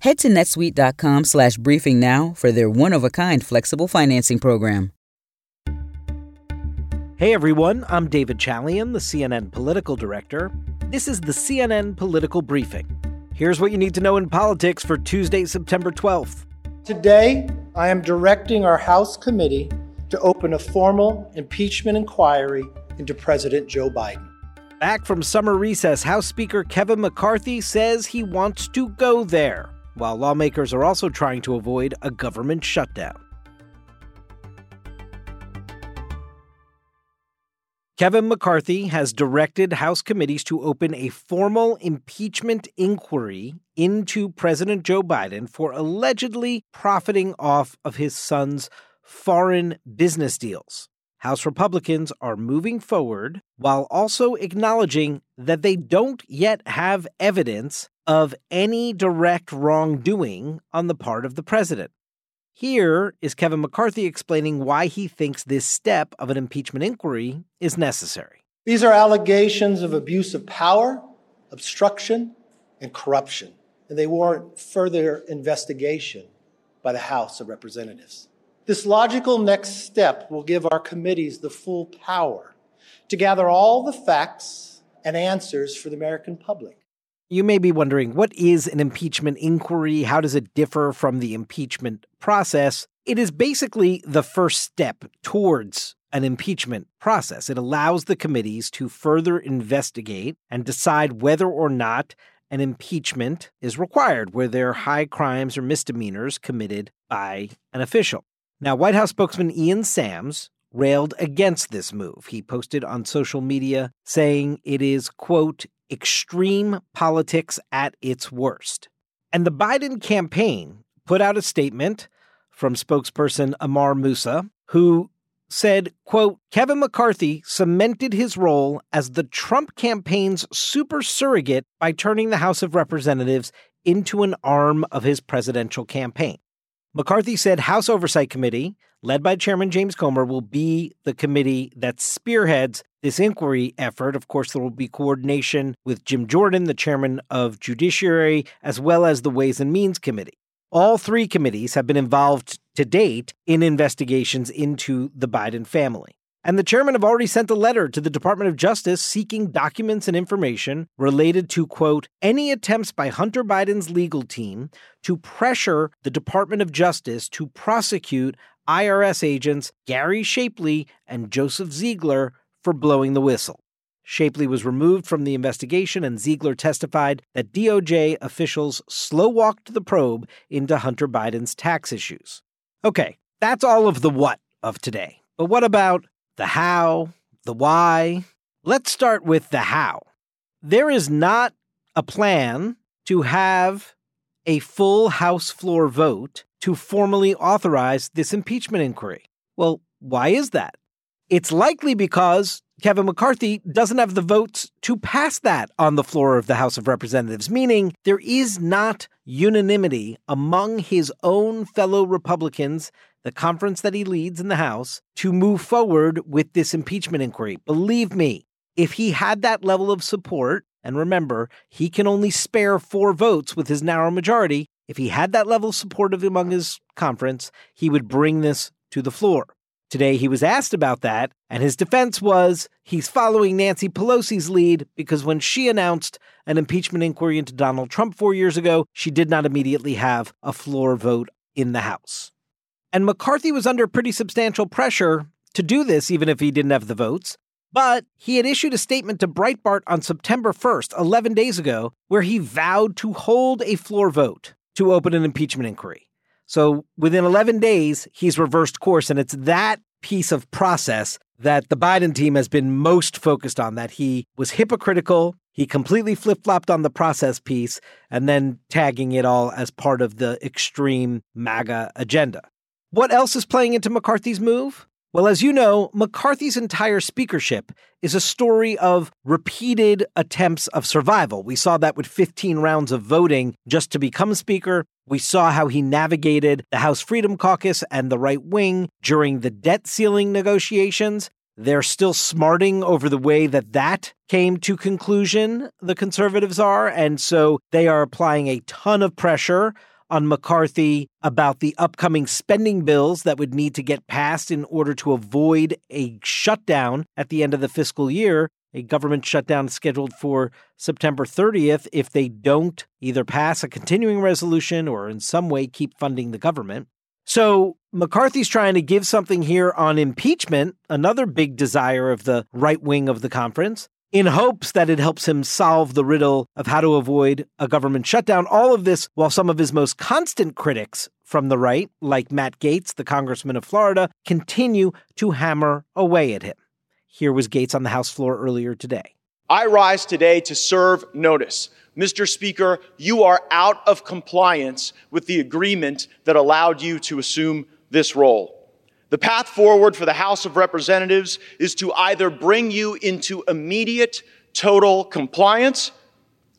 Head to netsuite.com slash briefing now for their one of a kind flexible financing program. Hey everyone, I'm David Chalian, the CNN political director. This is the CNN Political Briefing. Here's what you need to know in politics for Tuesday, September 12th. Today, I am directing our House committee to open a formal impeachment inquiry into President Joe Biden. Back from summer recess, House Speaker Kevin McCarthy says he wants to go there while lawmakers are also trying to avoid a government shutdown. Kevin McCarthy has directed House committees to open a formal impeachment inquiry into President Joe Biden for allegedly profiting off of his son's foreign business deals. House Republicans are moving forward while also acknowledging that they don't yet have evidence of any direct wrongdoing on the part of the president. Here is Kevin McCarthy explaining why he thinks this step of an impeachment inquiry is necessary. These are allegations of abuse of power, obstruction, and corruption, and they warrant further investigation by the House of Representatives. This logical next step will give our committees the full power to gather all the facts and answers for the American public. You may be wondering what is an impeachment inquiry? How does it differ from the impeachment process? It is basically the first step towards an impeachment process. It allows the committees to further investigate and decide whether or not an impeachment is required where there are high crimes or misdemeanors committed by an official. Now, White House spokesman Ian Sams railed against this move. He posted on social media saying it is, quote, extreme politics at its worst. And the Biden campaign put out a statement from spokesperson Ammar Moussa, who said, quote, Kevin McCarthy cemented his role as the Trump campaign's super surrogate by turning the House of Representatives into an arm of his presidential campaign. McCarthy said House Oversight Committee, led by Chairman James Comer, will be the committee that spearheads this inquiry effort. Of course, there will be coordination with Jim Jordan, the chairman of Judiciary, as well as the Ways and Means Committee. All three committees have been involved to date in investigations into the Biden family. And the chairman have already sent a letter to the Department of Justice seeking documents and information related to, quote, any attempts by Hunter Biden's legal team to pressure the Department of Justice to prosecute IRS agents Gary Shapley and Joseph Ziegler for blowing the whistle. Shapley was removed from the investigation, and Ziegler testified that DOJ officials slow walked the probe into Hunter Biden's tax issues. Okay, that's all of the what of today. But what about the how, the why. Let's start with the how. There is not a plan to have a full House floor vote to formally authorize this impeachment inquiry. Well, why is that? It's likely because Kevin McCarthy doesn't have the votes to pass that on the floor of the House of Representatives, meaning there is not unanimity among his own fellow Republicans the conference that he leads in the House, to move forward with this impeachment inquiry. Believe me, if he had that level of support, and remember, he can only spare four votes with his narrow majority, if he had that level of support among his conference, he would bring this to the floor. Today, he was asked about that, and his defense was he's following Nancy Pelosi's lead because when she announced an impeachment inquiry into Donald Trump four years ago, she did not immediately have a floor vote in the House. And McCarthy was under pretty substantial pressure to do this, even if he didn't have the votes. But he had issued a statement to Breitbart on September 1st, 11 days ago, where he vowed to hold a floor vote to open an impeachment inquiry. So within 11 days, he's reversed course. And it's that piece of process that the Biden team has been most focused on that he was hypocritical. He completely flip flopped on the process piece and then tagging it all as part of the extreme MAGA agenda. What else is playing into McCarthy's move? Well, as you know, McCarthy's entire speakership is a story of repeated attempts of survival. We saw that with 15 rounds of voting just to become speaker. We saw how he navigated the House Freedom Caucus and the right wing during the debt ceiling negotiations. They're still smarting over the way that that came to conclusion, the conservatives are. And so they are applying a ton of pressure on McCarthy about the upcoming spending bills that would need to get passed in order to avoid a shutdown at the end of the fiscal year. A government shutdown scheduled for September 30th if they don't either pass a continuing resolution or in some way keep funding the government. So McCarthy's trying to give something here on impeachment, another big desire of the right wing of the conference, in hopes that it helps him solve the riddle of how to avoid a government shutdown. All of this while some of his most constant critics from the right, like Matt Gaetz, the congressman of Florida, continue to hammer away at him. Here was Gaetz on the House floor earlier today. I rise today to serve notice. Mr. Speaker, you are out of compliance with the agreement that allowed you to assume this role. The path forward for the House of Representatives is to either bring you into immediate total compliance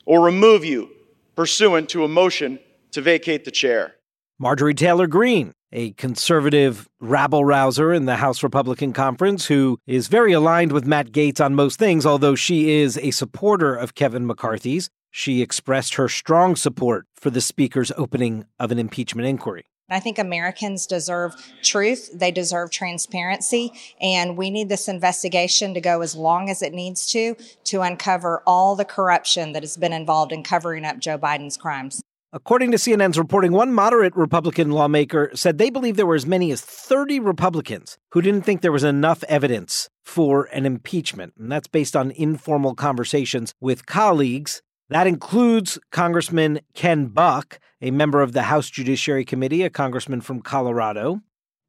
or remove you pursuant to a motion to vacate the chair. Marjorie Taylor Greene, a conservative rabble rouser in the House Republican Conference who is very aligned with Matt Gaetz on most things, although she is a supporter of Kevin McCarthy's. She expressed her strong support for the Speaker's opening of an impeachment inquiry. I think Americans deserve truth. They deserve transparency. And we need this investigation to go as long as it needs to, to uncover all the corruption that has been involved in covering up Joe Biden's crimes. According to CNN's reporting, one moderate Republican lawmaker said they believe there were as many as 30 Republicans who didn't think there was enough evidence for an impeachment. And that's based on informal conversations with colleagues. That includes Congressman Ken Buck, a member of the House Judiciary Committee, a congressman from Colorado.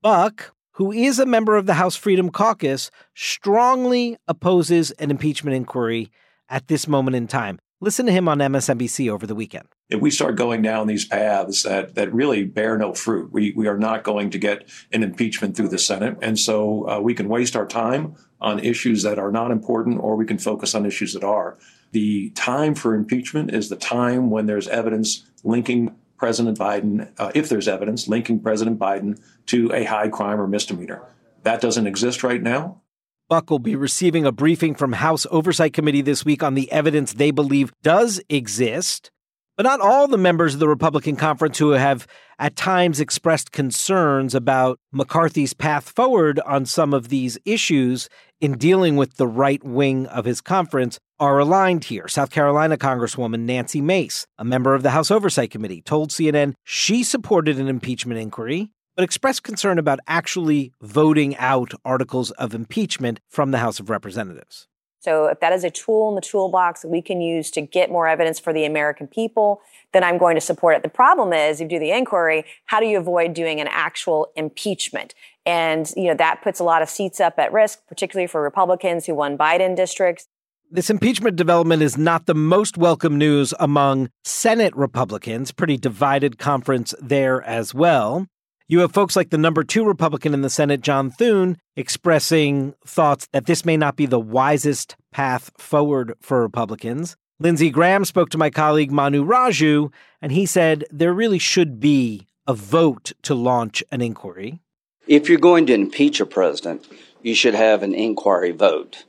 Buck, who is a member of the House Freedom Caucus, strongly opposes an impeachment inquiry at this moment in time. Listen to him on MSNBC over the weekend. If we start going down these paths that, that really bear no fruit, we, we are not going to get an impeachment through the Senate. And so uh, we can waste our time on issues that are not important, or we can focus on issues that are. The time for impeachment is the time when there's evidence linking President Biden, uh, if there's evidence linking President Biden to a high crime or misdemeanor. That doesn't exist right now. Buck will be receiving a briefing from House Oversight Committee this week on the evidence they believe does exist. But not all the members of the Republican conference who have at times expressed concerns about McCarthy's path forward on some of these issues in dealing with the right wing of his conference are aligned here. South Carolina Congresswoman Nancy Mace, a member of the House Oversight Committee, told CNN she supported an impeachment inquiry but expressed concern about actually voting out articles of impeachment from the House of Representatives. So, if that is a tool in the toolbox that we can use to get more evidence for the American people, then I'm going to support it. The problem is, if you do the inquiry, how do you avoid doing an actual impeachment? And, you know, that puts a lot of seats up at risk, particularly for Republicans who won Biden districts. This impeachment development is not the most welcome news among Senate Republicans, pretty divided conference there as well. You have folks like the number two Republican in the Senate, John Thune, expressing thoughts that this may not be the wisest path forward for Republicans. Lindsey Graham spoke to my colleague Manu Raju, and he said there really should be a vote to launch an inquiry. If you're going to impeach a president, you should have an inquiry vote.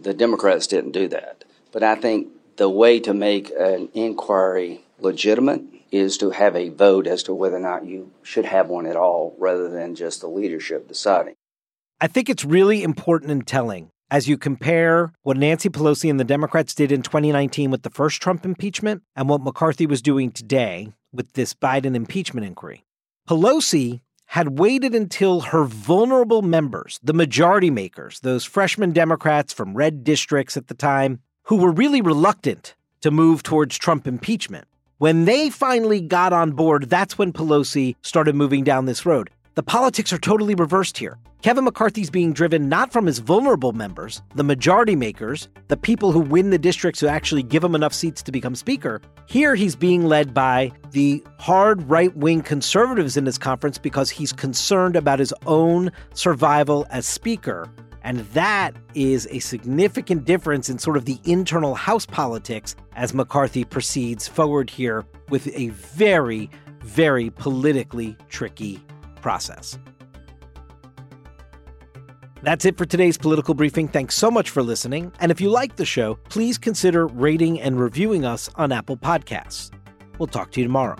The Democrats didn't do that. But I think the way to make an inquiry legitimate is to have a vote as to whether or not you should have one at all rather than just the leadership deciding. I think it's really important and telling as you compare what Nancy Pelosi and the Democrats did in 2019 with the first Trump impeachment and what McCarthy was doing today with this Biden impeachment inquiry. Pelosi had waited until her vulnerable members, the majority makers, those freshman Democrats from red districts at the time, who were really reluctant to move towards Trump impeachment, when they finally got on board, that's when Pelosi started moving down this road. The politics are totally reversed here. Kevin McCarthy's being driven not from his vulnerable members, the majority makers, the people who win the districts who actually give him enough seats to become speaker. Here he's being led by the hard right wing conservatives in this conference because he's concerned about his own survival as speaker. And that is a significant difference in sort of the internal House politics as McCarthy proceeds forward here with a very, very politically tricky process. That's it for today's political briefing. Thanks so much for listening. And if you like the show, please consider rating and reviewing us on Apple Podcasts. We'll talk to you tomorrow.